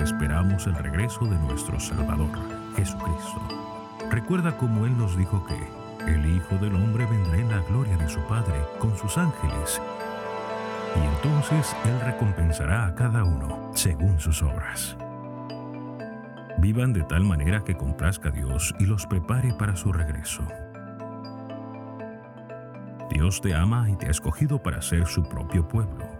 esperamos el regreso de nuestro Salvador, Jesucristo. Recuerda cómo Él nos dijo que el Hijo del Hombre vendrá en la gloria de su Padre con sus ángeles, y entonces Él recompensará a cada uno según sus obras. Vivan de tal manera que complazca a Dios y los prepare para su regreso. Dios te ama y te ha escogido para ser su propio pueblo.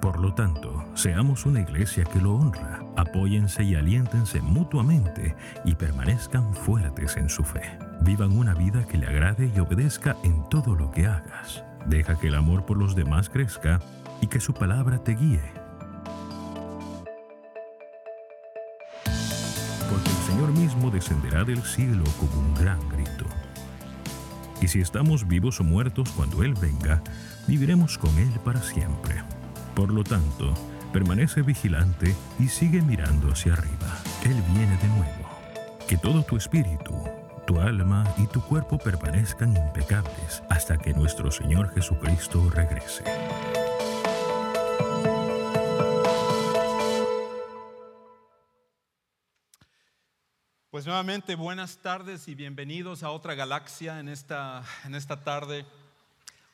Por lo tanto, seamos una iglesia que lo honra, apóyense y aliéntense mutuamente y permanezcan fuertes en su fe. Vivan una vida que le agrade y obedezca en todo lo que hagas. Deja que el amor por los demás crezca y que su palabra te guíe. Porque el Señor mismo descenderá del cielo con un gran grito. Y si estamos vivos o muertos cuando Él venga, viviremos con Él para siempre. Por lo tanto, permanece vigilante y sigue mirando hacia arriba. Él viene de nuevo. Que todo tu espíritu, tu alma y tu cuerpo permanezcan impecables hasta que nuestro Señor Jesucristo regrese. Pues nuevamente buenas tardes y bienvenidos a otra galaxia en esta, en esta tarde.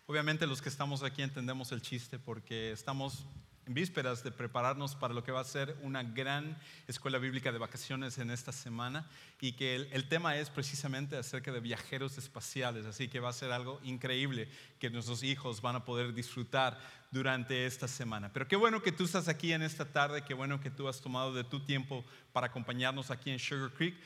Obviamente los que estamos aquí entendemos el chiste porque estamos en vísperas de prepararnos para lo que va a ser una gran escuela bíblica de vacaciones en esta semana y que el, tema es precisamente acerca de viajeros espaciales, así que va a ser algo increíble que nuestros hijos van a poder disfrutar durante esta semana. Pero qué bueno que tú estás aquí en esta tarde, qué bueno que tú has tomado de tu tiempo para acompañarnos aquí en Sugar Creek.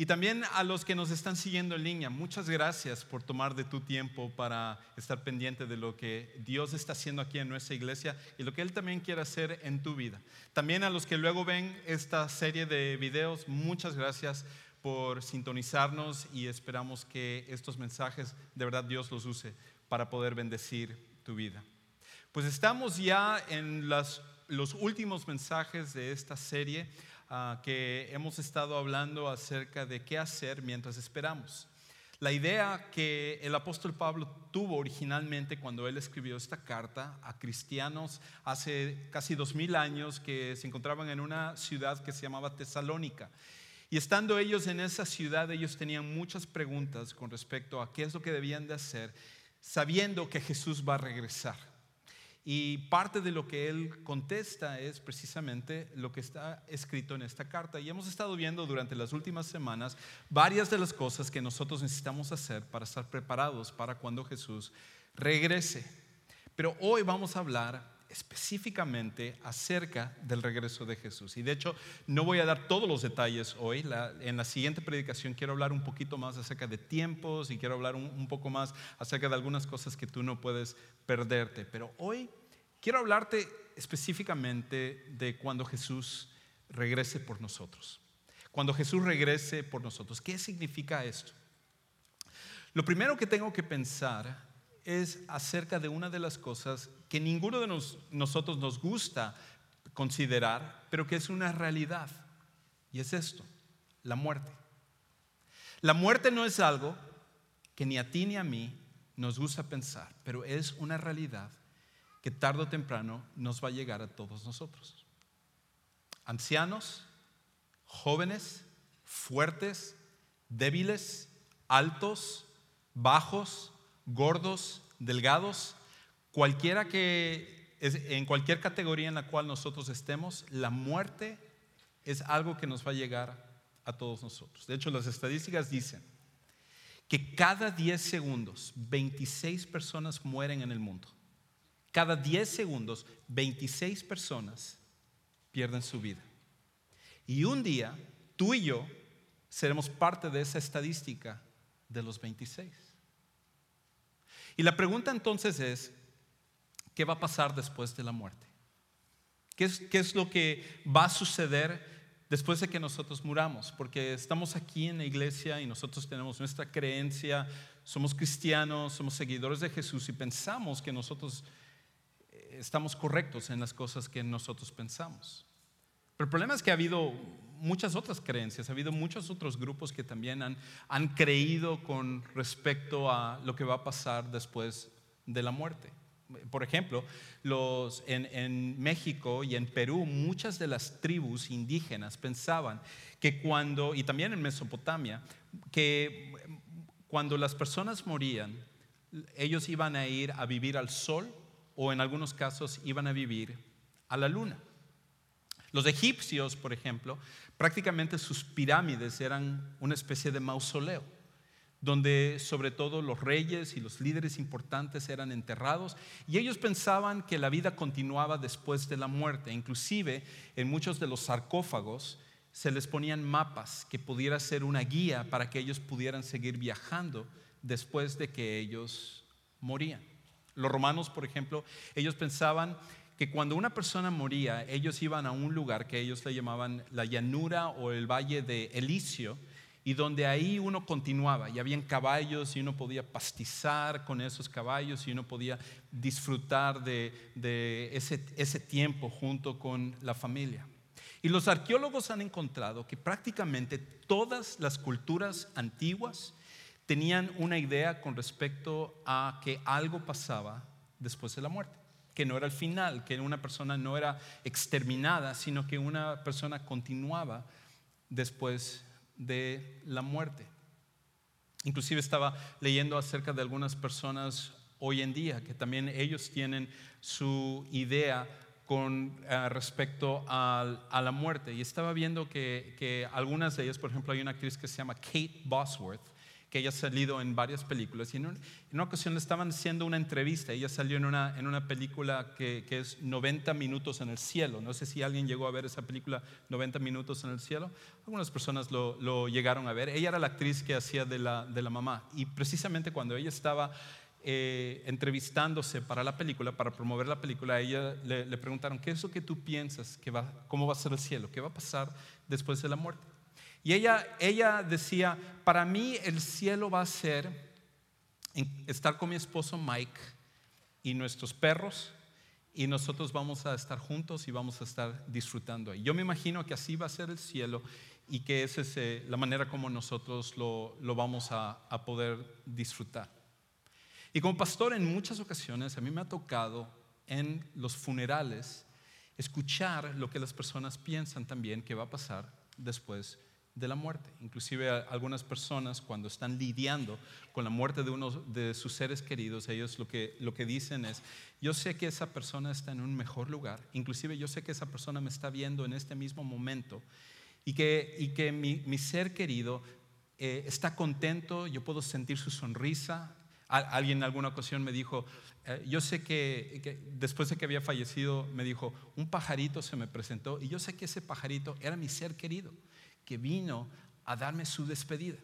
Y también a los que nos están siguiendo en línea, muchas gracias por tomar de tu tiempo para estar pendiente de lo que Dios está haciendo aquí en nuestra iglesia y lo que Él también quiere hacer en tu vida. También a los que luego ven esta serie de videos, muchas gracias por sintonizarnos y esperamos que estos mensajes de verdad Dios los use para poder bendecir tu vida. Pues estamos ya en las, los últimos mensajes de esta serie. Uh, que hemos estado hablando acerca de qué hacer mientras esperamos. La idea que el apóstol Pablo tuvo originalmente cuando él escribió esta carta a cristianos hace casi dos mil años que se encontraban en una ciudad que se llamaba Tesalónica. Y estando ellos en esa ciudad, ellos tenían muchas preguntas con respecto a qué es lo que debían de hacer, sabiendo que Jesús va a regresar. Y parte de lo que él contesta es precisamente lo que está escrito en esta carta. Y hemos estado viendo durante las últimas semanas varias de las cosas que nosotros necesitamos hacer para estar preparados para cuando Jesús regrese. Pero hoy vamos a hablar específicamente acerca del regreso de Jesús. Y de hecho, no voy a dar todos los detalles hoy. en la siguiente predicación quiero hablar un poquito más acerca de tiempos y quiero hablar un, un poco más acerca de algunas cosas que tú no puedes perderte. Pero hoy quiero hablarte específicamente de cuando Jesús regrese por nosotros. Cuando Jesús regrese por nosotros, ¿qué significa esto? Lo primero que tengo que pensar es acerca de una de las cosas que ninguno de nosotros nos gusta considerar, pero que es una realidad. Y es esto, la muerte. La muerte no es algo que ni a ti ni a mí nos gusta pensar, pero es una realidad que tarde o temprano nos va a llegar a todos nosotros. Ancianos, jóvenes, fuertes, débiles, altos, bajos, gordos, delgados, cualquiera que en cualquier categoría en la cual nosotros estemos, la muerte es algo que nos va a llegar a todos nosotros. De hecho, las estadísticas dicen que cada 10 segundos 26 personas mueren en el mundo. Cada 10 segundos, 26 personas pierden su vida. Y un día, tú y yo seremos parte de esa estadística de los 26. Y la pregunta entonces es, ¿qué va a pasar después de la muerte? ¿Qué es, ¿Qué es, lo que va a suceder después de que nosotros muramos? Porque estamos aquí en la iglesia y nosotros tenemos nuestra creencia, somos cristianos, somos seguidores de Jesús y pensamos que nosotros estamos correctos en las cosas que nosotros pensamos. Pero el problema es que ha habido muchas otras creencias, ha habido muchos otros grupos que también han, han creído con respecto a lo que va a pasar después de la muerte. Por ejemplo, los, en, en, México y en Perú, muchas de las tribus indígenas pensaban que cuando, y también en Mesopotamia, que cuando las personas morían, ellos iban a ir a vivir al sol o en algunos casos iban a vivir a la luna. Los egipcios, por ejemplo, prácticamente sus pirámides eran una especie de mausoleo donde sobre todo los reyes y los líderes importantes eran enterrados y ellos pensaban que la vida continuaba después de la muerte. Inclusive en muchos de los sarcófagos se les ponían mapas que pudiera ser una guía para que ellos pudieran seguir viajando después de que ellos morían. Los romanos, por ejemplo, ellos pensaban que cuando una persona moría, ellos iban a un lugar que ellos le llamaban la llanura o el valle de Elicio, y donde ahí uno continuaba y habían caballos y uno podía pastizar con esos caballos y uno podía disfrutar de, ese, ese tiempo junto con la familia. Y los arqueólogos han encontrado que prácticamente todas las culturas antiguas tenían una idea con respecto a que algo pasaba después de la muerte, que no era el final, que una persona no era exterminada, sino que una persona continuaba después de la muerte. Inclusive estaba leyendo acerca de algunas personas hoy en día que también ellos tienen su idea con eh, respecto a la muerte. Y estaba viendo que, que algunas de ellas, por ejemplo, hay una actriz que se llama Kate Bosworth, que ella ha salido en varias películas. Y en, una ocasión le estaban haciendo una entrevista. Ella salió en una, en una película que, que, es 90 minutos en el cielo. No sé si alguien llegó a ver esa película 90 minutos en el cielo. Algunas personas lo, lo llegaron a ver. Ella era la actriz que hacía de la, de la mamá. Y precisamente cuando ella estaba eh, entrevistándose para la película, para promover la película, a ella le, le preguntaron, ¿qué es lo que tú piensas? Que va, ¿Cómo va a ser el cielo? ¿Qué va a pasar después de la muerte? Y ella, ella decía, para mí el cielo va a ser estar con mi esposo Mike y nuestros perros y nosotros vamos a estar juntos y vamos a estar disfrutando. Yo me imagino que así va a ser el cielo y que esa es la manera como nosotros lo, lo vamos a, a poder disfrutar. Y como pastor en muchas ocasiones a mí me ha tocado en los funerales escuchar lo que las personas piensan también que va a pasar después de la muerte. Inclusive algunas personas cuando están lidiando con la muerte de uno de sus seres queridos, ellos lo que, lo que dicen es, yo sé que esa persona está en un mejor lugar, inclusive yo sé que esa persona me está viendo en este mismo momento y que, y que mi, ser querido eh, está contento, yo puedo sentir su sonrisa. Alguien en alguna ocasión me dijo, eh, yo sé que, que, después de que había fallecido, me dijo, un pajarito se me presentó y yo sé que ese pajarito era mi ser querido que vino a darme su despedida.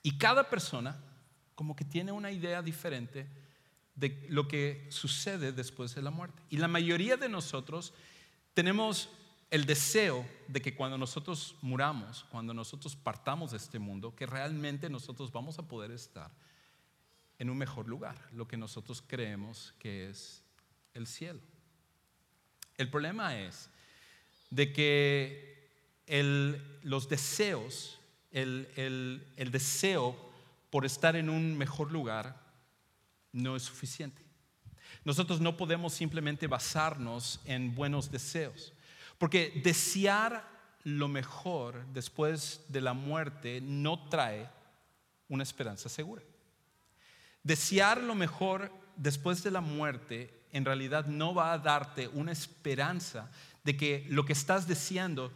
Y cada persona como que tiene una idea diferente de lo que sucede después de la muerte. Y la mayoría de nosotros tenemos el deseo de que cuando nosotros muramos, cuando nosotros partamos de este mundo, que realmente nosotros vamos a poder estar en un mejor lugar, lo que nosotros creemos que es el cielo. El problema es de que los deseos, el, el deseo por estar en un mejor lugar no es suficiente. Nosotros no podemos simplemente basarnos en buenos deseos, porque desear lo mejor después de la muerte no trae una esperanza segura. Desear lo mejor después de la muerte en realidad no va a darte una esperanza de que lo que estás deseando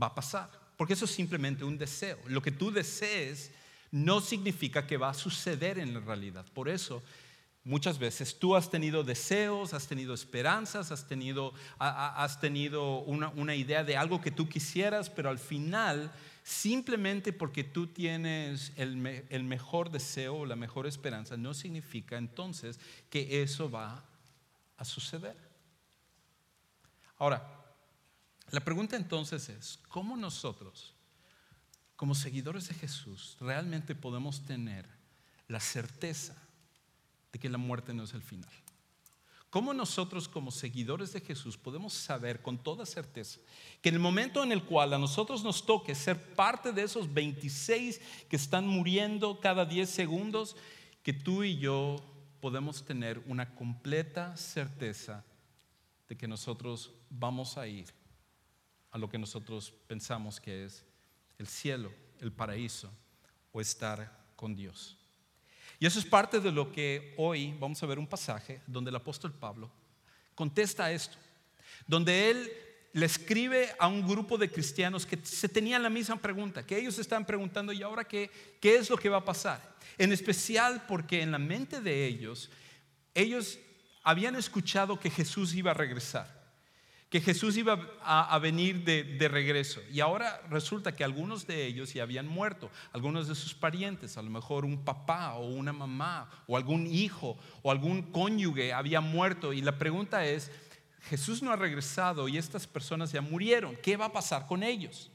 va a pasar, porque eso es simplemente un deseo. Lo que tú desees no significa que va a suceder en la realidad. Por eso, muchas veces tú has tenido deseos, has tenido esperanzas, has tenido, has tenido una, idea de algo que tú quisieras, pero al final, simplemente porque tú tienes el, el mejor deseo o la mejor esperanza, no significa entonces que eso va a suceder. Ahora, la pregunta entonces es, ¿cómo nosotros, como seguidores de Jesús, realmente podemos tener la certeza de que la muerte no es el final? ¿Cómo nosotros como seguidores de Jesús podemos saber con toda certeza que en el momento en el cual a nosotros nos toque ser parte de esos 26 que están muriendo cada 10 segundos, que tú y yo podemos tener una completa certeza de que nosotros vamos a ir a lo que nosotros pensamos que es el cielo, el paraíso o estar con Dios. Y eso es parte de lo que hoy vamos a ver un pasaje donde el apóstol Pablo contesta esto, donde él le escribe a un grupo de cristianos que se tenían la misma pregunta, que ellos están preguntando, ¿y ahora qué, qué es lo que va a pasar? En especial porque en la mente de ellos, ellos habían escuchado que Jesús iba a regresar que Jesús iba a, venir de, regreso. Y ahora resulta que algunos de ellos ya habían muerto, algunos de sus parientes, a lo mejor un papá o una mamá o algún hijo o algún cónyuge había muerto. Y la pregunta es, Jesús no ha regresado y estas personas ya murieron, ¿qué va a pasar con ellos?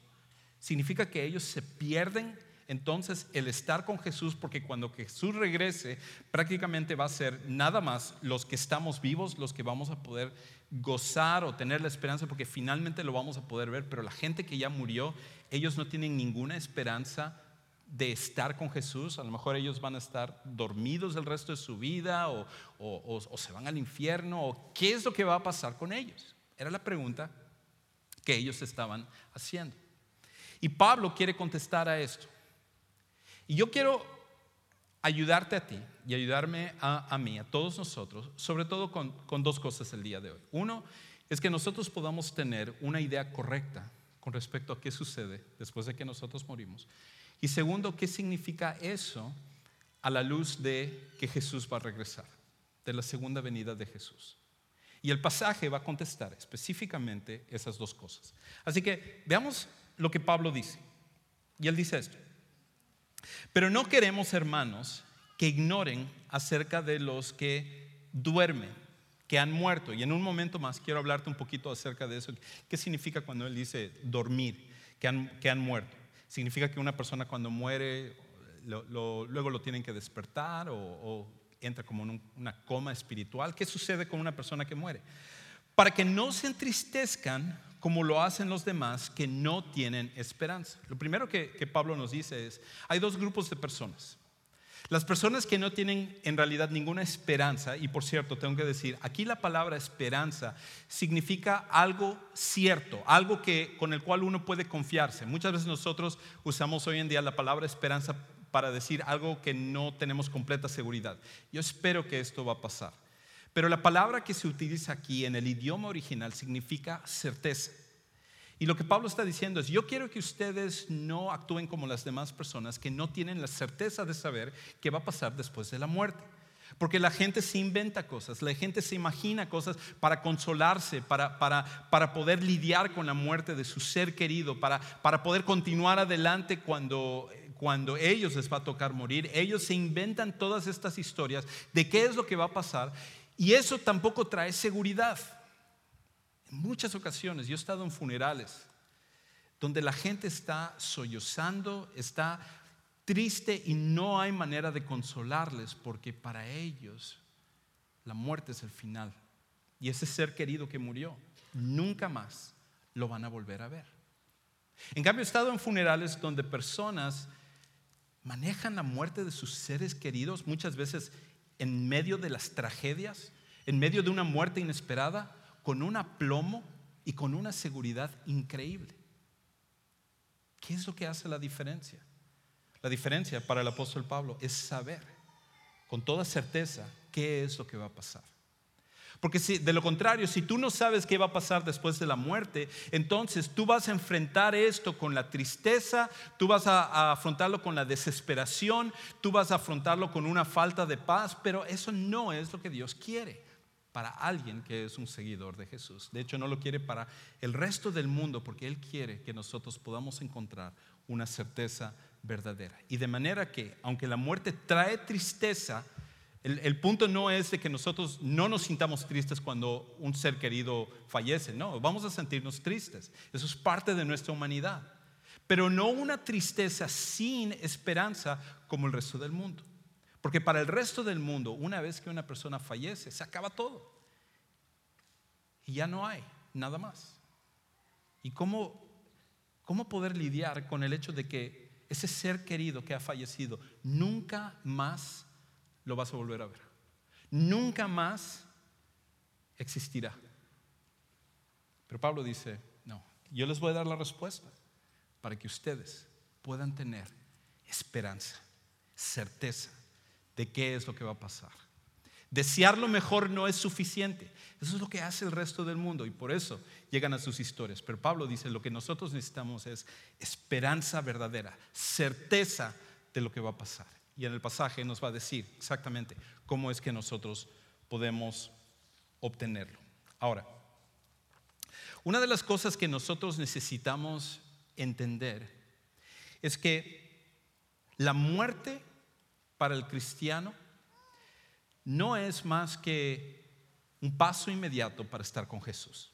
¿Significa que ellos se pierden entonces el estar con Jesús, porque cuando Jesús regrese, prácticamente va a ser nada más los que estamos vivos, los que vamos a poder gozar o tener la esperanza, porque finalmente lo vamos a poder ver, pero la gente que ya murió, ellos no tienen ninguna esperanza de estar con Jesús, a lo mejor ellos van a estar dormidos el resto de su vida o, o se van al infierno, o qué es lo que va a pasar con ellos. Era la pregunta que ellos estaban haciendo. Y Pablo quiere contestar a esto. Y yo quiero ayudarte a ti y ayudarme a, mí, a todos nosotros, sobre todo con, dos cosas el día de hoy. Uno es que nosotros podamos tener una idea correcta con respecto a qué sucede después de que nosotros morimos. Y segundo, qué significa eso a la luz de que Jesús va a regresar, de la segunda venida de Jesús. Y el pasaje va a contestar específicamente esas dos cosas. Así que veamos lo que Pablo dice. Y él dice esto. Pero no queremos, hermanos, que ignoren acerca de los que duermen, que han muerto. Y en un momento más quiero hablarte un poquito acerca de eso. ¿Qué significa cuando él dice dormir, que han, muerto? ¿Significa que una persona cuando muere luego lo tienen que despertar o, entra como en una coma espiritual? ¿Qué sucede con una persona que muere? Para que no se entristezcan como lo hacen los demás que no tienen esperanza. Lo primero que, Pablo nos dice es, hay dos grupos de personas. Las personas que no tienen en realidad ninguna esperanza, y por cierto, tengo que decir, aquí la palabra esperanza significa algo cierto, algo que, con el cual uno puede confiarse. Muchas veces nosotros usamos hoy en día la palabra esperanza para decir algo que no tenemos completa seguridad. Yo espero que esto va a pasar. Pero la palabra que se utiliza aquí en el idioma original significa certeza. Y lo que Pablo está diciendo es, yo quiero que ustedes no actúen como las demás personas que no tienen la certeza de saber qué va a pasar después de la muerte. Porque la gente se inventa cosas, la gente se imagina cosas para consolarse, para, para, poder lidiar con la muerte de su ser querido, para, para poder continuar adelante cuando, cuando ellos les va a tocar morir. Ellos se inventan todas estas historias de qué es lo que va a pasar y eso tampoco trae seguridad. En muchas ocasiones yo he estado en funerales donde la gente está sollozando, está triste y no hay manera de consolarles porque para ellos la muerte es el final. Y ese ser querido que murió, nunca más lo van a volver a ver. En cambio, he estado en funerales donde personas manejan la muerte de sus seres queridos muchas veces en medio de las tragedias, en medio de una muerte inesperada, con un aplomo y con una seguridad increíble. ¿Qué es lo que hace la diferencia? La diferencia para el apóstol Pablo es saber con toda certeza qué es lo que va a pasar. Porque si, de lo contrario, si tú no sabes qué va a pasar después de la muerte, entonces tú vas a enfrentar esto con la tristeza, tú vas a, afrontarlo con la desesperación, tú vas a afrontarlo con una falta de paz, pero eso no es lo que Dios quiere para alguien que es un seguidor de Jesús. De hecho, no lo quiere para el resto del mundo, porque Él quiere que nosotros podamos encontrar una certeza verdadera. Y de manera que, aunque la muerte trae tristeza, el, punto no es de que nosotros no nos sintamos tristes cuando un ser querido fallece, no, vamos a sentirnos tristes. Eso es parte de nuestra humanidad. Pero no una tristeza sin esperanza como el resto del mundo. Porque para el resto del mundo, una vez que una persona fallece, se acaba todo. Y ya no hay nada más. ¿Y cómo, cómo poder lidiar con el hecho de que ese ser querido que ha fallecido nunca más lo vas a volver a ver. nunca más existirá. Pero Pablo dice, no, yo les voy a dar la respuesta para que ustedes puedan tener esperanza, certeza de qué es lo que va a pasar. Desear lo mejor no es suficiente. Eso es lo que hace el resto del mundo y por eso llegan a sus historias. Pero Pablo dice, lo que nosotros necesitamos es esperanza verdadera, certeza de lo que va a pasar. Y en el pasaje nos va a decir exactamente cómo es que nosotros podemos obtenerlo. Ahora, una de las cosas que nosotros necesitamos entender es que la muerte para el cristiano no es más que un paso inmediato para estar con Jesús.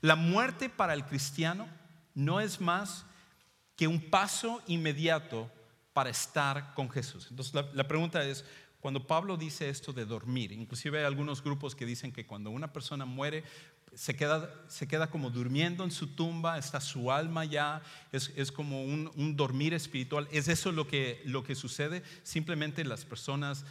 La muerte para el cristiano no es más que un paso inmediato para estar con Jesús. Entonces la, pregunta es, cuando Pablo dice esto de dormir, inclusive hay algunos grupos que dicen que cuando una persona muere, se queda, se queda como durmiendo en su tumba, está su alma ya, es, como un, dormir espiritual. ¿Es eso lo que, lo que sucede? Simplemente las personas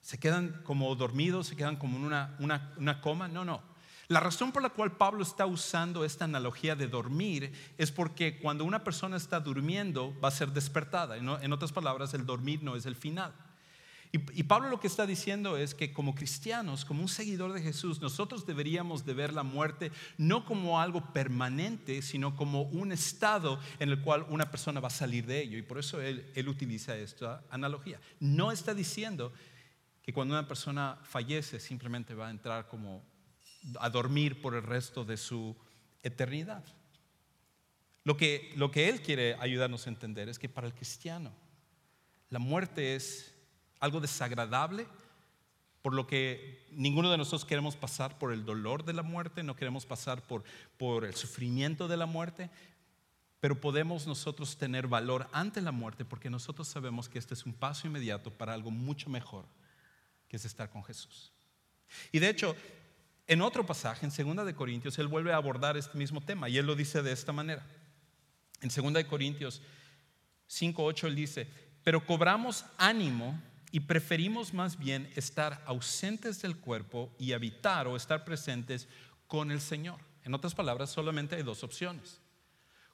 se quedan como dormidos, se quedan como en una, una, coma. No, no. La razón por la cual Pablo está usando esta analogía de dormir es porque cuando una persona está durmiendo va a ser despertada. En otras palabras, el dormir no es el final. Y, Pablo lo que está diciendo es que como cristianos, como un seguidor de Jesús, nosotros deberíamos de ver la muerte no como algo permanente, sino como un estado en el cual una persona va a salir de ello. Y por eso él, él utiliza esta analogía. No está diciendo que cuando una persona fallece simplemente va a entrar como a dormir por el resto de su eternidad. Lo que, lo que Él quiere ayudarnos a entender es que para el cristiano la muerte es algo desagradable, por lo que ninguno de nosotros queremos pasar por el dolor de la muerte, no queremos pasar por, por el sufrimiento de la muerte, pero podemos nosotros tener valor ante la muerte porque nosotros sabemos que este es un paso inmediato para algo mucho mejor que es estar con Jesús. Y de hecho, en otro pasaje, en 2 de Corintios, él vuelve a abordar este mismo tema y él lo dice de esta manera. En 2 de Corintios 5:8 él dice, "Pero cobramos ánimo y preferimos más bien estar ausentes del cuerpo y habitar o estar presentes con el Señor." En otras palabras, solamente hay dos opciones.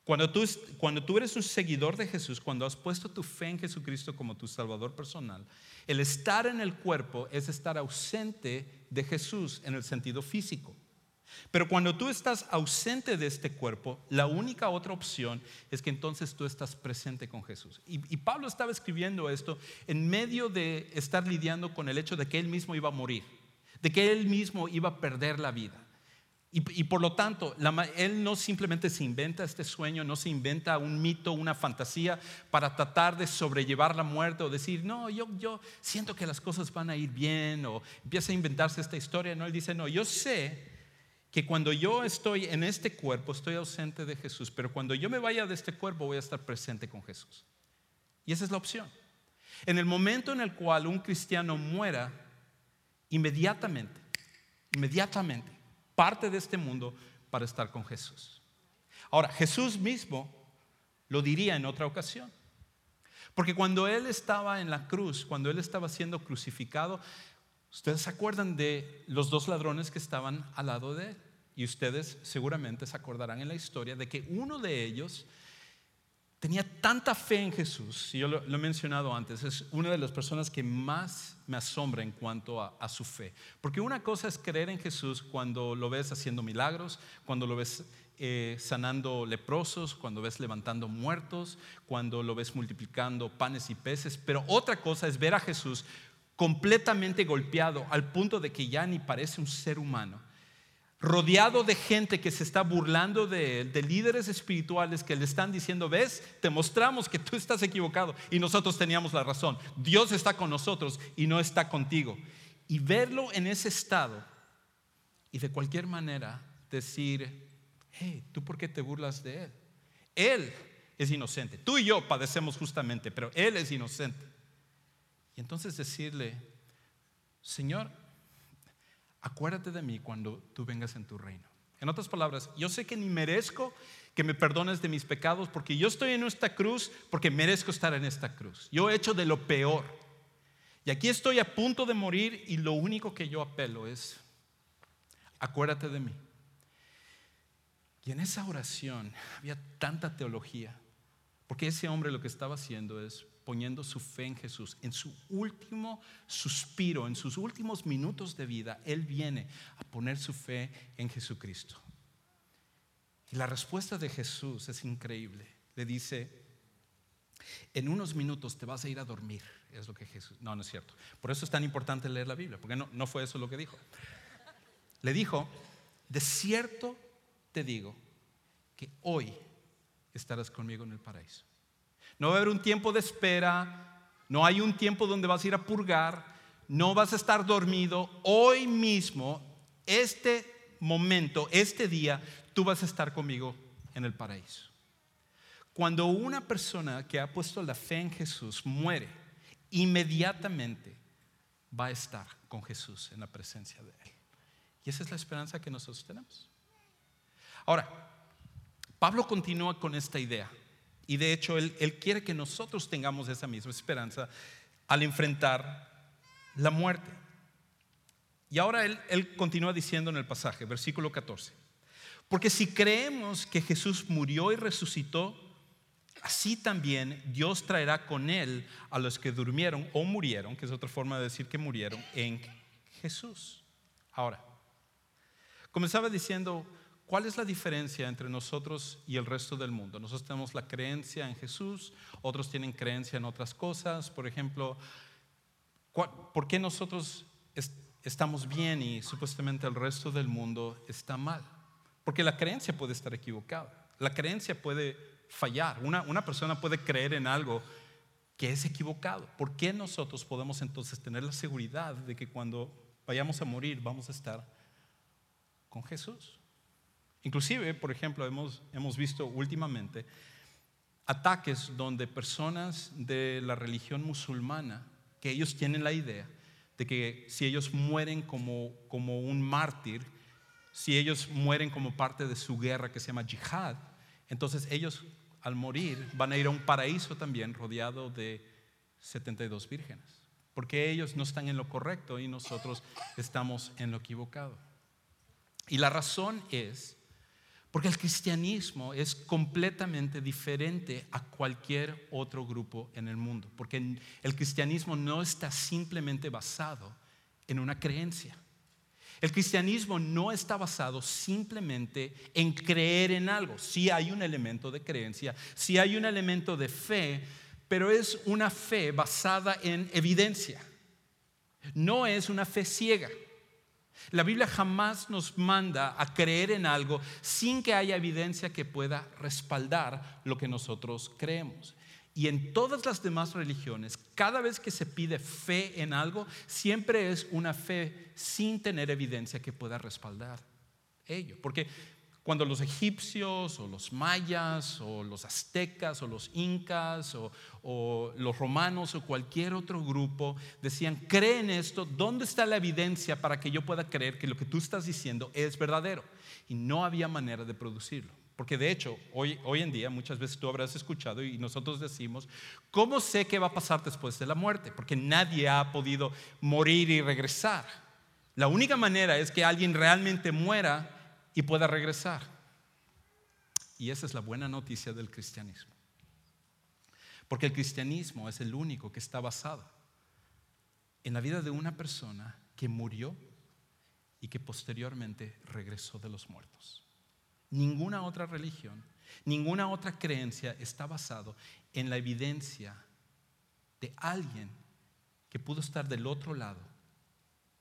Cuando tú, cuando tú eres un seguidor de Jesús, cuando has puesto tu fe en Jesucristo como tu Salvador personal, el estar en el cuerpo es estar ausente de Jesús en el sentido físico. Pero cuando tú estás ausente de este cuerpo, la única otra opción es que entonces tú estás presente con Jesús. Y, y, Pablo estaba escribiendo esto en medio de estar lidiando con el hecho de que él mismo iba a morir, de que él mismo iba a perder la vida. Y, por lo tanto, él no simplemente se inventa este sueño, no se inventa un mito, una fantasía para tratar de sobrellevar la muerte o decir, no, yo, yo siento que las cosas van a ir bien o empieza a inventarse esta historia. No, él dice, no, yo sé que cuando yo estoy en este cuerpo estoy ausente de Jesús, pero cuando yo me vaya de este cuerpo voy a estar presente con Jesús. Y esa es la opción. En el momento en el cual un cristiano muera, inmediatamente, inmediatamente, parte de este mundo para estar con Jesús. Ahora, Jesús mismo lo diría en otra ocasión. Porque cuando Él estaba en la cruz, cuando Él estaba siendo crucificado, ustedes se acuerdan de los dos ladrones que estaban al lado de Él. Y ustedes seguramente se acordarán en la historia de que uno de ellos tenía tanta fe en Jesús, y yo lo, he mencionado antes, es una de las personas que más me asombra en cuanto a, su fe. Porque una cosa es creer en Jesús cuando lo ves haciendo milagros, cuando lo ves eh, sanando leprosos, cuando ves levantando muertos, cuando lo ves multiplicando panes y peces, pero otra cosa es ver a Jesús completamente golpeado al punto de que ya ni parece un ser humano rodeado de gente que se está burlando de él, de líderes espirituales que le están diciendo, ves, te mostramos que tú estás equivocado y nosotros teníamos la razón. Dios está con nosotros y no está contigo. Y verlo en ese estado y de cualquier manera decir, hey, ¿tú por qué te burlas de él? Él es inocente. Tú y yo padecemos justamente, pero él es inocente. Y entonces decirle, Señor, acuérdate de mí cuando tú vengas en tu reino. En otras palabras, yo sé que ni merezco que me perdones de mis pecados porque yo estoy en esta cruz porque merezco estar en esta cruz. Yo he hecho de lo peor. Y aquí estoy a punto de morir y lo único que yo apelo es, acuérdate de mí. Y en esa oración había tanta teología, porque ese hombre lo que estaba haciendo es poniendo su fe en Jesús. En su último suspiro, en sus últimos minutos de vida, Él viene a poner su fe en Jesucristo. Y la respuesta de Jesús es increíble. Le dice, en unos minutos te vas a ir a dormir. Es lo que Jesús... No, no es cierto. Por eso es tan importante leer la Biblia, porque no, no fue eso lo que dijo. Le dijo, de cierto te digo que hoy estarás conmigo en el paraíso. No va a haber un tiempo de espera, no hay un tiempo donde vas a ir a purgar, no vas a estar dormido. Hoy mismo, este momento, este día, tú vas a estar conmigo en el paraíso. Cuando una persona que ha puesto la fe en Jesús muere, inmediatamente va a estar con Jesús en la presencia de Él. Y esa es la esperanza que nosotros tenemos. Ahora, Pablo continúa con esta idea. Y de hecho, él, quiere que nosotros tengamos esa misma esperanza al enfrentar la muerte. Y ahora él, él continúa diciendo en el pasaje, versículo 14. Porque si creemos que Jesús murió y resucitó, así también Dios traerá con él a los que durmieron o murieron, que es otra forma de decir que murieron, en Jesús. Ahora, comenzaba diciendo, ¿cuál es la diferencia entre nosotros y el resto del mundo? Nosotros tenemos la creencia en Jesús, otros tienen creencia en otras cosas, por ejemplo, ¿por qué nosotros estamos bien y supuestamente el resto del mundo está mal? Porque la creencia puede estar equivocada, la creencia puede fallar. Una, persona puede creer en algo que es equivocado. ¿Por qué nosotros podemos entonces tener la seguridad de que cuando vayamos a morir vamos a estar con Jesús? Inclusive, por ejemplo, hemos, hemos visto últimamente ataques donde personas de la religión musulmana, que ellos tienen la idea de que si ellos mueren como, como un mártir, si ellos mueren como parte de su guerra que se llama jihad, entonces ellos al morir van a ir a un paraíso también rodeado de 72 vírgenes, porque ellos no están en lo correcto y nosotros estamos en lo equivocado. Y la razón es porque el cristianismo es completamente diferente a cualquier otro grupo en el mundo, porque el cristianismo no está simplemente basado en una creencia. El cristianismo no está basado simplemente en creer en algo. Sí hay un elemento de creencia, sí hay un elemento de fe, pero es una fe basada en evidencia. No es una fe ciega. La Biblia jamás nos manda a creer en algo sin que haya evidencia que pueda respaldar lo que nosotros creemos. Y en todas las demás religiones, cada vez que se pide fe en algo, siempre es una fe sin tener evidencia que pueda respaldar ello. Porque cuando los egipcios o los mayas o los aztecas o los incas o, los romanos o cualquier otro grupo decían, cree en esto, ¿dónde está la evidencia para que yo pueda creer que lo que tú estás diciendo es verdadero? Y no había manera de producirlo. Porque de hecho, hoy, hoy en día muchas veces tú habrás escuchado y nosotros decimos, ¿cómo sé qué va a pasar después de la muerte? Porque nadie ha podido morir y regresar. La única manera es que alguien realmente muera y pueda regresar. Y esa es la buena noticia del cristianismo. Porque el cristianismo es el único que está basado en la vida de una persona que murió y que posteriormente regresó de los muertos. Ninguna otra religión, ninguna otra creencia está basado en la evidencia de alguien que pudo estar del otro lado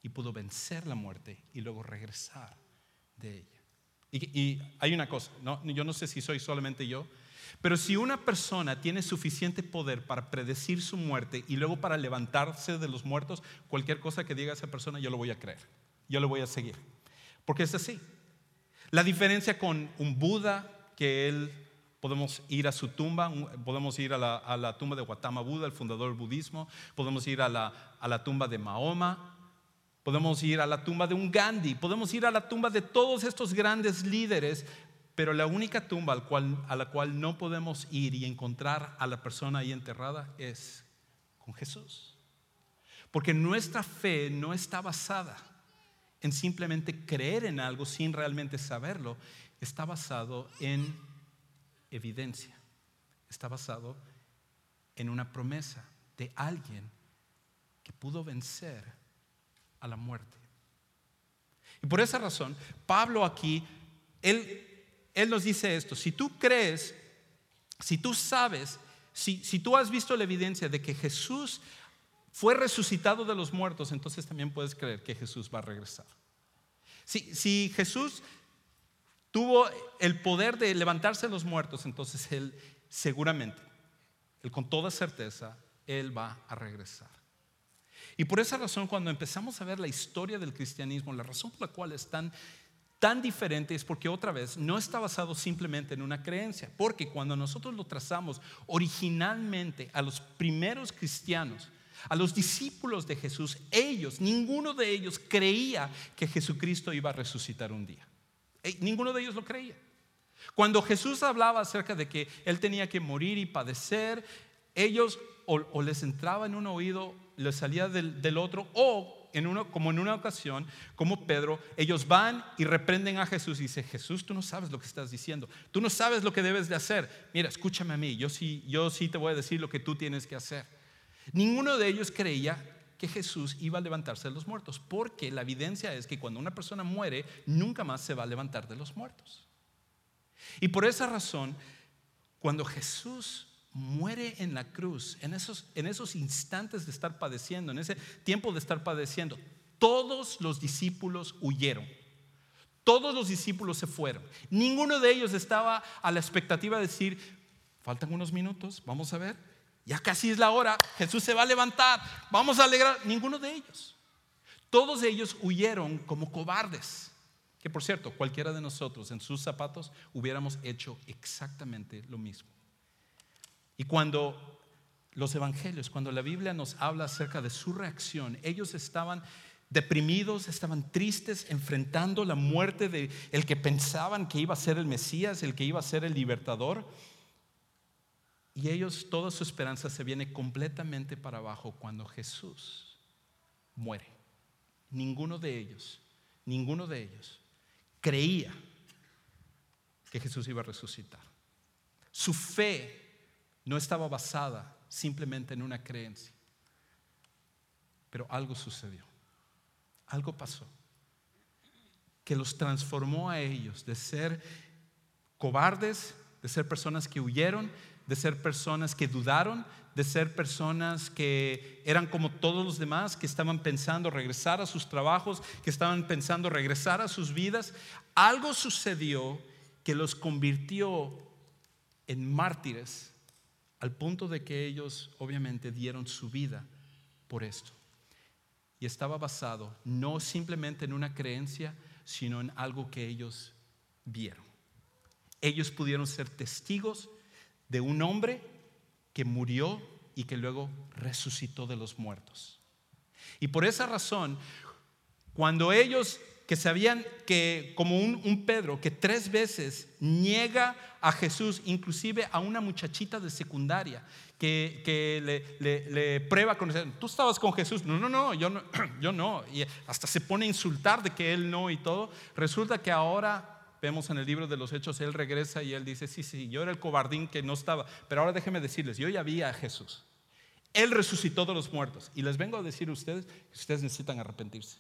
y pudo vencer la muerte y luego regresar de ella. Y, hay una cosa, yo no sé si soy solamente yo, pero si una persona tiene suficiente poder para predecir su muerte y luego para levantarse de los muertos, cualquier cosa que diga esa persona yo lo voy a creer, yo lo voy a seguir, porque es así. La diferencia con un Buda, que él podemos ir a su tumba, podemos ir a la, tumba de Gautama Buda, el fundador del budismo, podemos ir a la, tumba de Mahoma, podemos ir a la tumba de un Gandhi, podemos ir a la tumba de todos estos grandes líderes, pero la única tumba al cual, a la cual no podemos ir y encontrar a la persona ahí enterrada es con Jesús. Porque nuestra fe no está basada en simplemente creer en algo sin realmente saberlo, está basado en evidencia, está basado en una promesa de alguien que pudo vencer a la muerte. Y por esa razón, Pablo aquí, él, él nos dice esto, si tú crees, si tú sabes, si, si tú has visto la evidencia de que Jesús fue resucitado de los muertos, entonces también puedes creer que Jesús va a regresar. Si, si Jesús tuvo el poder de levantarse de los muertos, entonces Él seguramente, Él con toda certeza, Él va a regresar. Y por esa razón, cuando empezamos a ver la historia del cristianismo, la razón por la cual es tan, tan diferente es porque otra vez no está basado simplemente en una creencia, porque cuando nosotros lo trazamos originalmente a los primeros cristianos, a los discípulos de Jesús, ellos, ninguno de ellos creía que Jesucristo iba a resucitar un día. Eh, ninguno de ellos lo creía. Cuando Jesús hablaba acerca de que Él tenía que morir y padecer, ellos o, les entraba en un oído, les salía del, otro, o en uno, como en una ocasión, como Pedro, ellos van y reprenden a Jesús y dice, Jesús, tú no sabes lo que estás diciendo, tú no sabes lo que debes de hacer. Mira, escúchame a mí, yo sí, yo sí te voy a decir lo que tú tienes que hacer. Ninguno de ellos creía que Jesús iba a levantarse de los muertos, porque la evidencia es que cuando una persona muere, nunca más se va a levantar de los muertos. Y por esa razón, cuando Jesús muere en la cruz, en esos, en esos instantes de estar padeciendo, en ese tiempo de estar padeciendo, todos los discípulos huyeron. Todos los discípulos se fueron. Ninguno de ellos estaba a la expectativa de decir, faltan unos minutos, vamos a ver, ya casi es la hora, Jesús se va a levantar, vamos a alegrar. Ninguno de ellos. Todos ellos huyeron como cobardes. Que por cierto, cualquiera de nosotros en sus zapatos hubiéramos hecho exactamente lo mismo. Y cuando los evangelios, cuando la Biblia nos habla acerca de su reacción, ellos estaban deprimidos, estaban tristes, enfrentando la muerte de el que pensaban que iba a ser el Mesías, el que iba a ser el libertador. Y ellos, toda su esperanza se viene completamente para abajo cuando Jesús muere. Ninguno de ellos, ninguno de ellos creía que Jesús iba a resucitar. Su fe no estaba basada simplemente en una creencia. Pero algo sucedió, algo pasó, que los transformó a ellos de ser cobardes, de ser personas que huyeron, de ser personas que dudaron, de ser personas que eran como todos los demás, que estaban pensando regresar a sus trabajos, que estaban pensando regresar a sus vidas. Algo sucedió que los convirtió en mártires al punto de que ellos obviamente dieron su vida por esto. Y estaba basado no simplemente en una creencia, sino en algo que ellos vieron. Ellos pudieron ser testigos de un hombre que murió y que luego resucitó de los muertos. Y por esa razón, cuando ellos que sabían que, como un, Pedro, que tres veces niega a Jesús, inclusive a una muchachita de secundaria, que, le, prueba con tú estabas con Jesús, no, no, no, yo no, yo no, y hasta se pone a insultar de que él no y todo, resulta que ahora Vemos en el libro de los Hechos, él regresa y él dice, sí, sí, yo era el cobardín que no estaba, pero ahora déjenme decirles, yo ya vi a Jesús. Él resucitó de los muertos. Y les vengo a decir a ustedes que ustedes necesitan arrepentirse.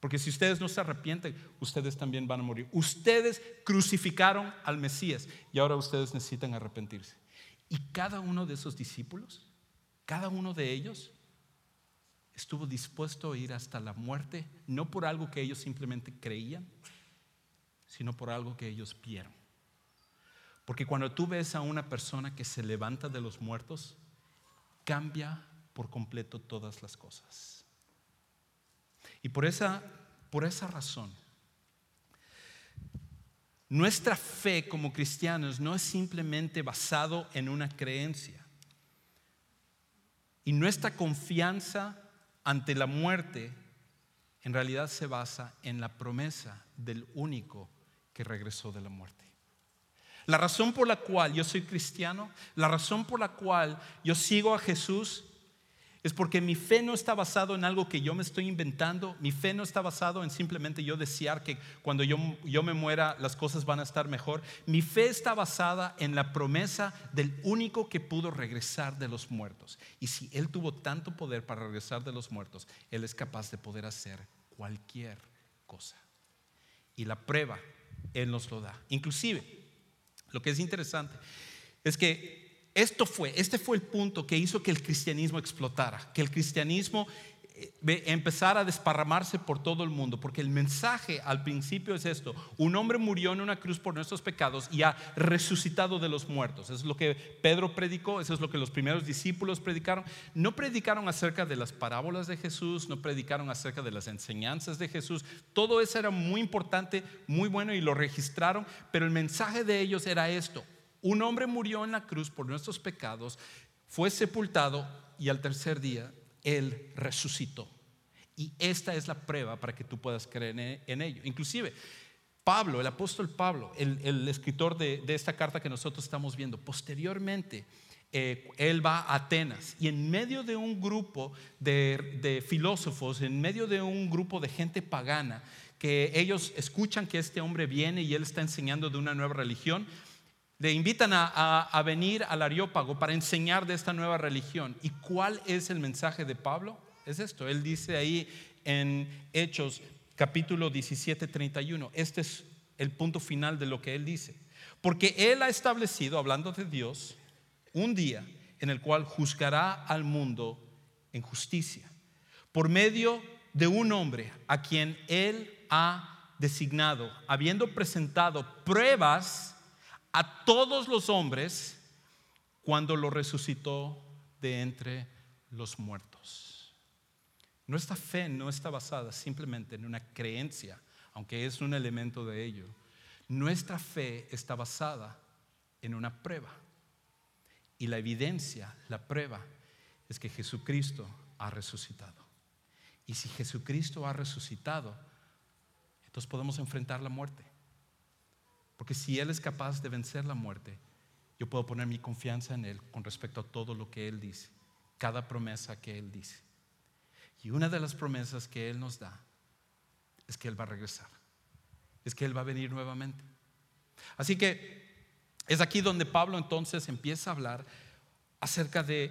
Porque si ustedes no se arrepienten, ustedes también van a morir. Ustedes crucificaron al Mesías y ahora ustedes necesitan arrepentirse. Y cada uno de esos discípulos, cada uno de ellos, estuvo dispuesto a ir hasta la muerte, no por algo que ellos simplemente creían, sino por algo que ellos vieron. Porque cuando tú ves a una persona que se levanta de los muertos, cambia por completo todas las cosas. Y por esa, por esa razón, nuestra fe como cristianos no es simplemente basado en una creencia. Y nuestra confianza ante la muerte en realidad se basa en la promesa del único que regresó de la muerte. La razón por la cual yo soy cristiano, la razón por la cual yo sigo a Jesús, Es porque mi fe no está basado en algo que yo me estoy inventando. Mi fe no está basado en simplemente yo desear que cuando yo, yo, me muera las cosas van a estar mejor. Mi fe está basada en la promesa del único que pudo regresar de los muertos. Y si Él tuvo tanto poder para regresar de los muertos, Él es capaz de poder hacer cualquier cosa. Y la prueba, Él nos lo da. Inclusive, lo que es interesante es que esto fue, este fue el punto que hizo que el cristianismo explotara, que el cristianismo eh, empezara a desparramarse por todo el mundo, porque el mensaje al principio es esto, un hombre murió en una cruz por nuestros pecados y ha resucitado de los muertos. Eso es lo que Pedro predicó, eso es lo que los primeros discípulos predicaron. No predicaron acerca de las parábolas de Jesús, no predicaron acerca de las enseñanzas de Jesús, todo eso era muy importante, muy bueno y lo registraron, pero el mensaje de ellos era esto, un hombre murió en la cruz por nuestros pecados, fue sepultado y al tercer día Él resucitó. Y esta es la prueba para que tú puedas creer en ello. Inclusive, Pablo, el apóstol Pablo, el, escritor de, esta carta que nosotros estamos viendo, posteriormente, eh, él va a Atenas y en medio de un grupo de, filósofos, en medio de un grupo de gente pagana, que ellos escuchan que este hombre viene y él está enseñando de una nueva religión, le invitan a, venir al Areópago para enseñar de esta nueva religión. ¿Y cuál es el mensaje de Pablo? Es esto. Él dice ahí en Hechos capítulo 17, 31. Este es el punto final de lo que él dice. Porque él ha establecido, hablando de Dios, un día en el cual juzgará al mundo en justicia, por medio de un hombre a quien él ha designado, habiendo presentado pruebas a todos los hombres cuando lo resucitó de entre los muertos. Nuestra fe no está basada simplemente en una creencia, aunque es un elemento de ello. Nuestra fe está basada en una prueba. Y la evidencia, la prueba, es que Jesucristo ha resucitado. Y si Jesucristo ha resucitado, entonces podemos enfrentar la muerte. Porque si Él es capaz de vencer la muerte, yo puedo poner mi confianza en Él con respecto a todo lo que Él dice, cada promesa que Él dice. Y una de las promesas que Él nos da es que Él va a regresar, es que Él va a venir nuevamente. Así que es aquí donde Pablo entonces empieza a hablar acerca de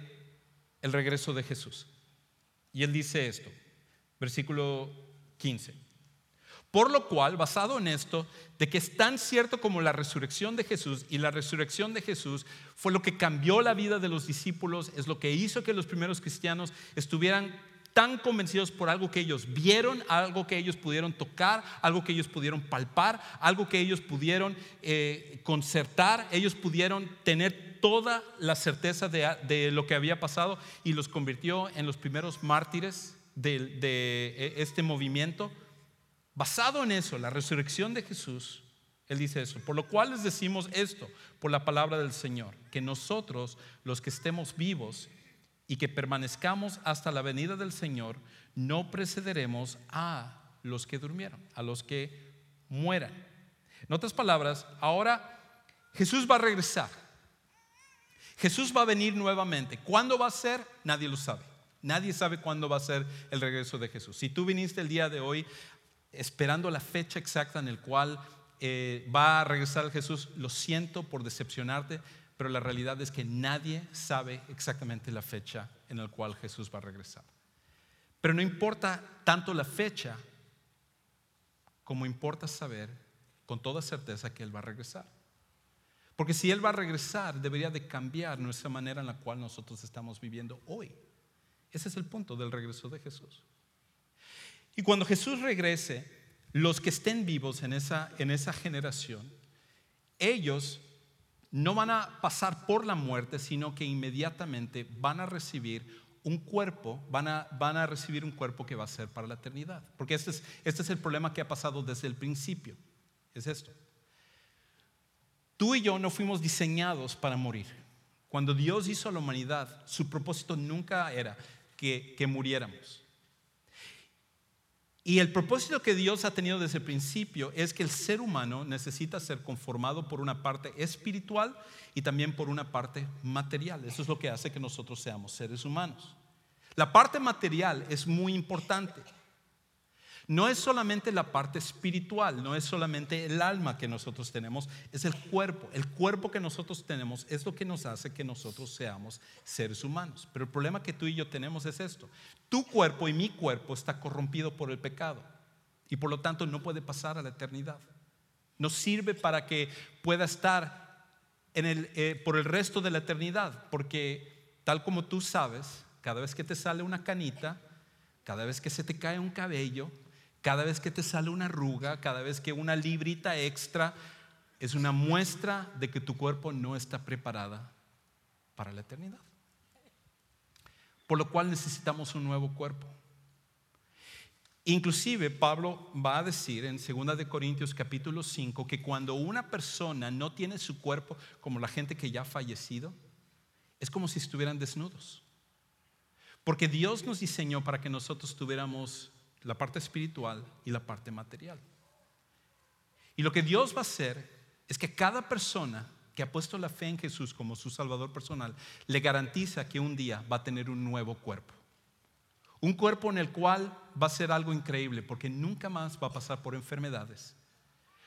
el regreso de Jesús. Y él dice esto, versículo 15. Por lo cual, basado en esto, de que es tan cierto como la resurrección de Jesús, y la resurrección de Jesús fue lo que cambió la vida de los discípulos, es lo que hizo que los primeros cristianos estuvieran tan convencidos por algo que ellos vieron, algo que ellos pudieron tocar, algo que ellos pudieron palpar, algo que ellos pudieron eh, concertar, ellos pudieron tener toda la certeza de, lo que había pasado y los convirtió en los primeros mártires de, eh, este movimiento. Basado en eso, la resurrección de Jesús, Él dice eso. Por lo cual les decimos esto, por la palabra del Señor, que nosotros, los que estemos vivos y que permanezcamos hasta la venida del Señor, no precederemos a los que durmieron, a los que mueran. En otras palabras, ahora Jesús va a regresar. Jesús va a venir nuevamente. ¿Cuándo va a ser? Nadie lo sabe. Nadie sabe cuándo va a ser el regreso de Jesús. Si tú viniste el día de hoy esperando la fecha exacta en la cual eh, va a regresar Jesús, lo siento por decepcionarte, pero la realidad es que nadie sabe exactamente la fecha en la cual Jesús va a regresar. Pero no importa tanto la fecha como importa saber con toda certeza que Él va a regresar. Porque si Él va a regresar, debería de cambiar nuestra manera en la cual nosotros estamos viviendo hoy. Ese es el punto del regreso de Jesús. Y cuando Jesús regrese, los que estén vivos en esa, en esa generación, ellos no van a pasar por la muerte, sino que inmediatamente van a recibir un cuerpo, van a, van a recibir un cuerpo que va a ser para la eternidad. Porque este es, este es el problema que ha pasado desde el principio. Es esto. Tú y yo no fuimos diseñados para morir. Cuando Dios hizo a la humanidad, su propósito nunca era que, que muriéramos. Y el propósito que Dios ha tenido desde el principio es que el ser humano necesita ser conformado por una parte espiritual y también por una parte material. Eso es lo que hace que nosotros seamos seres humanos. La parte material es muy importante. No es solamente la parte espiritual, no es solamente el alma que nosotros tenemos, es el cuerpo. El cuerpo que nosotros tenemos es lo que nos hace que nosotros seamos seres humanos. Pero el problema que tú y yo tenemos es esto. Tu cuerpo y mi cuerpo está corrompido por el pecado y por lo tanto no puede pasar a la eternidad. No sirve para que pueda estar eh, por el resto de la eternidad, porque tal como tú sabes, cada vez que te sale una canita, cada vez que se te cae un cabello, cada vez que te sale una arruga, cada vez que una librita extra, es una muestra de que tu cuerpo no está preparada para la eternidad. Por lo cual necesitamos un nuevo cuerpo. Inclusive Pablo va a decir en 2 de Corintios capítulo 5 que cuando una persona no tiene su cuerpo como la gente que ya ha fallecido, es como si estuvieran desnudos. Porque Dios nos diseñó para que nosotros tuviéramos la parte espiritual y la parte material. Y lo que Dios va a hacer es que cada persona que ha puesto la fe en Jesús como su Salvador personal, le garantiza que un día va a tener un nuevo cuerpo. Un cuerpo en el cual va a ser algo increíble, porque nunca más va a pasar por enfermedades.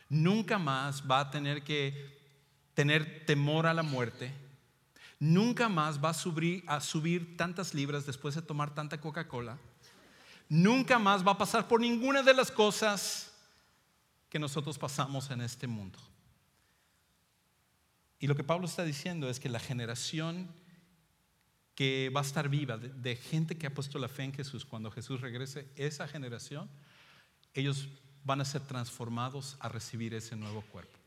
Nunca más va a tener que tener temor a la muerte. Nunca más va a subir, a subir tantas libras después de tomar tanta Coca-Cola nunca más va a pasar por ninguna de las cosas que nosotros pasamos en este mundo. Y lo que Pablo está diciendo es que la generación que va a estar viva, de, gente que ha puesto la fe en Jesús, cuando Jesús regrese, esa generación, ellos van a ser transformados a recibir ese nuevo cuerpo.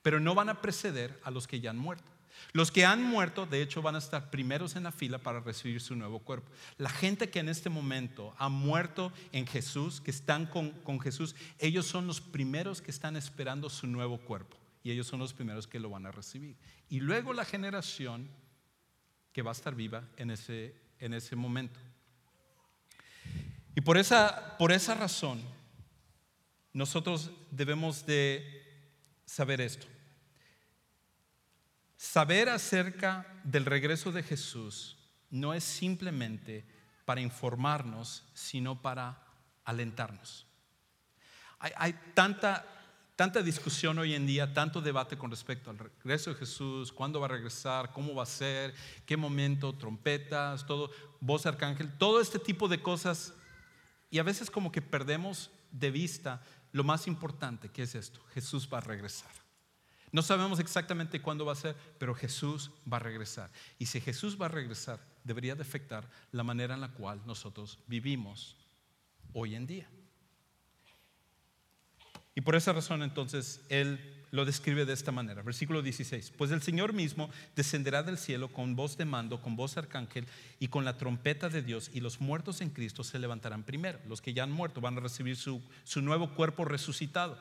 Pero no van a preceder a los que ya han muerto. Los que han muerto, de hecho, van a estar primeros en la fila para recibir su nuevo cuerpo. La gente que en este momento ha muerto en Jesús, que están con, Jesús, ellos son los primeros que están esperando su nuevo cuerpo. Y ellos son los primeros que lo van a recibir. Y luego la generación que va a estar viva en ese, en ese momento. Y por esa, por esa razón, nosotros debemos de saber esto. Saber acerca del regreso de Jesús no es simplemente para informarnos, sino para alentarnos. Hay, tanta, tanta discusión hoy en día, tanto debate con respecto al regreso de Jesús, cuándo va a regresar, cómo va a ser, qué momento, trompetas, todo, voz arcángel, todo este tipo de cosas. Y a veces como que perdemos de vista lo más importante, que es esto, Jesús va a regresar. No sabemos exactamente cuándo va a ser, pero Jesús va a regresar. Y si Jesús va a regresar, debería de afectar la manera en la cual nosotros vivimos hoy en día. Y por esa razón entonces Él lo describe de esta manera. Versículo 16. Pues el Señor mismo descenderá del cielo con voz de mando, con voz arcángel y con la trompeta de Dios y los muertos en Cristo se levantarán primero. Los que ya han muerto van a recibir su nuevo cuerpo resucitado.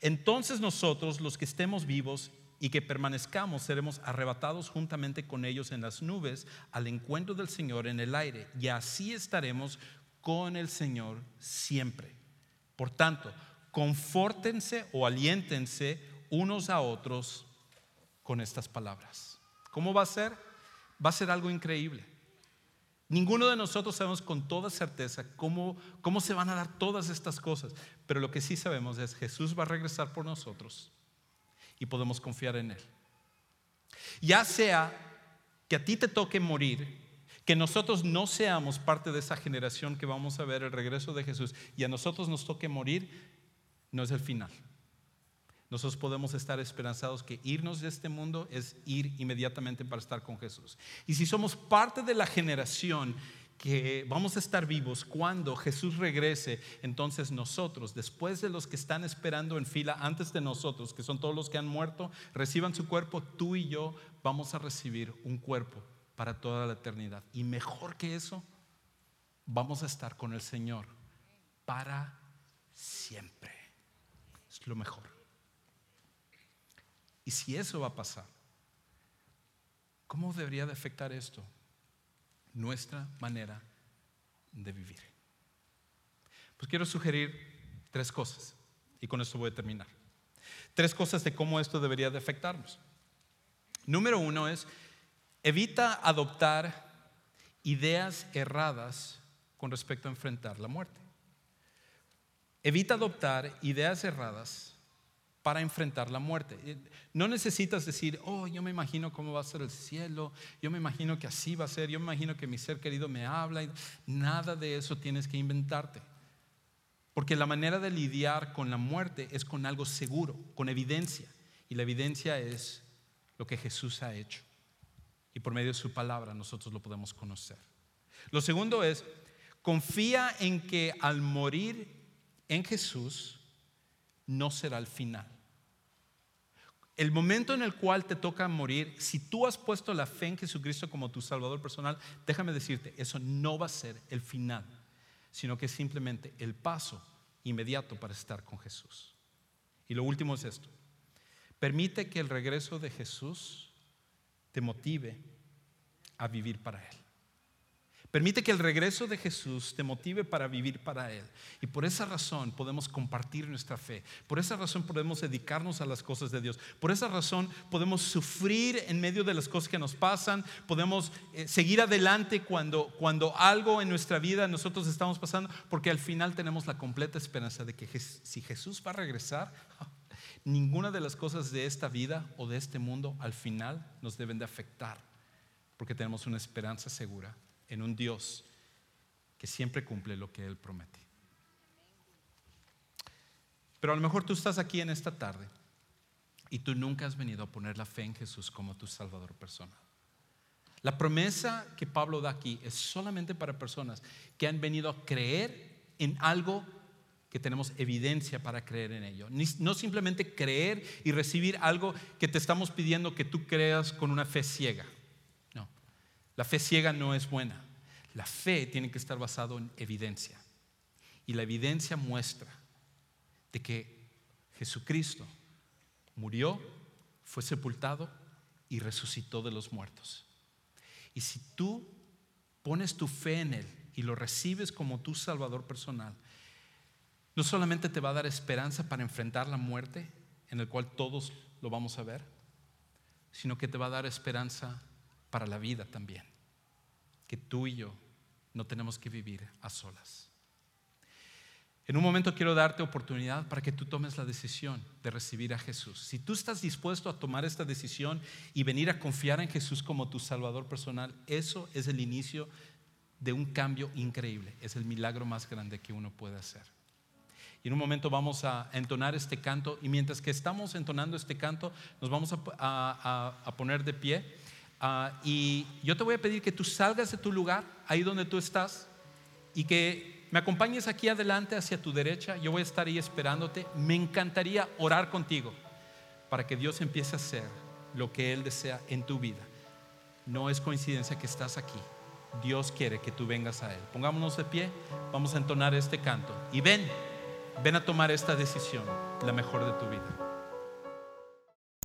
Entonces nosotros, los que estemos vivos y que permanezcamos, seremos arrebatados juntamente con ellos en las nubes al encuentro del Señor en el aire. Y así estaremos con el Señor siempre. Por tanto, confórtense o aliéntense unos a otros con estas palabras. ¿Cómo va a ser? Va a ser algo increíble. Ninguno de nosotros sabemos con toda certeza cómo, cómo se van a dar todas estas cosas, pero lo que sí sabemos es Jesús va a regresar por nosotros y podemos confiar en Él. Ya sea que a ti te toque morir, que nosotros no seamos parte de esa generación que vamos a ver el regreso de Jesús y a nosotros nos toque morir, no es el final nosotros podemos estar esperanzados que irnos de este mundo es ir inmediatamente para estar con Jesús. Y si somos parte de la generación que vamos a estar vivos cuando Jesús regrese, entonces nosotros, después de los que están esperando en fila antes de nosotros, que son todos los que han muerto, reciban su cuerpo, tú y yo vamos a recibir un cuerpo para toda la eternidad. Y mejor que eso, vamos a estar con el Señor para siempre. Es lo mejor. Y si eso va a pasar, ¿cómo debería de afectar esto nuestra manera de vivir? Pues quiero sugerir tres cosas y con esto voy a terminar. Tres cosas de cómo esto debería de afectarnos. Número uno es, evita adoptar ideas erradas con respecto a enfrentar la muerte. Evita adoptar ideas erradas para enfrentar la muerte. Eh, no necesitas decir, oh, yo me imagino cómo va a ser el cielo, yo me imagino que así va a ser, yo me imagino que mi ser querido me habla. Nada de eso tienes que inventarte. Porque la manera de lidiar con la muerte es con algo seguro, con evidencia. Y la evidencia es lo que Jesús ha hecho. Y por medio de su palabra nosotros lo podemos conocer. Lo segundo es, confía en que al morir en Jesús no será el final. El momento en el cual te toca morir, si tú has puesto la fe en Jesucristo como tu Salvador personal, déjame decirte, eso no va a ser el final, sino que es simplemente el paso inmediato para estar con Jesús. Y lo último es esto. Permite que el regreso de Jesús te motive a vivir para Él. Permite que el regreso de Jesús te motive para vivir para Él. Y por esa razón podemos compartir nuestra fe. Por esa razón podemos dedicarnos a las cosas de Dios. Por esa razón podemos sufrir en medio de las cosas que nos pasan. Podemos eh, seguir adelante cuando, cuando algo en nuestra vida nosotros estamos pasando. Porque al final tenemos la completa esperanza de que si Jesús va a regresar, ninguna de las cosas de esta vida o de este mundo al final nos deben de afectar. Porque tenemos una esperanza segura en un Dios que siempre cumple lo que Él promete. Pero a lo mejor tú estás aquí en esta tarde y tú nunca has venido a poner la fe en Jesús como tu Salvador personal. La promesa que Pablo da aquí es solamente para personas que han venido a creer en algo que tenemos evidencia para creer en ello. No simplemente creer y recibir algo que te estamos pidiendo que tú creas con una fe ciega. La fe ciega no es buena. La fe tiene que estar basado en evidencia. Y la evidencia muestra de que Jesucristo murió, fue sepultado y resucitó de los muertos. Y si tú pones tu fe en Él y lo recibes como tu Salvador personal, no solamente te va a dar esperanza para enfrentar la muerte, en el cual todos lo vamos a ver, sino que te va a dar esperanza para la vida también, que tú y yo no tenemos que vivir a solas. En un momento quiero darte oportunidad para que tú tomes la decisión de recibir a Jesús. Si tú estás dispuesto a tomar esta decisión y venir a confiar en Jesús como tu Salvador personal, eso es el inicio de un cambio increíble. Es el milagro más grande que uno puede hacer. Y en un momento vamos a entonar este canto y mientras que estamos entonando este canto, nos vamos a, poner de pie. Ah, y yo te voy a pedir que tú salgas de tu lugar, ahí donde tú estás, y que me acompañes aquí adelante hacia tu derecha. Yo voy a estar ahí esperándote. Me encantaría orar contigo para que Dios empiece a hacer lo que Él desea en tu vida. No es coincidencia que estás aquí. Dios quiere que tú vengas a Él. Pongámonos de pie, vamos a entonar este canto. Y ven, ven a tomar esta decisión, la mejor de tu vida.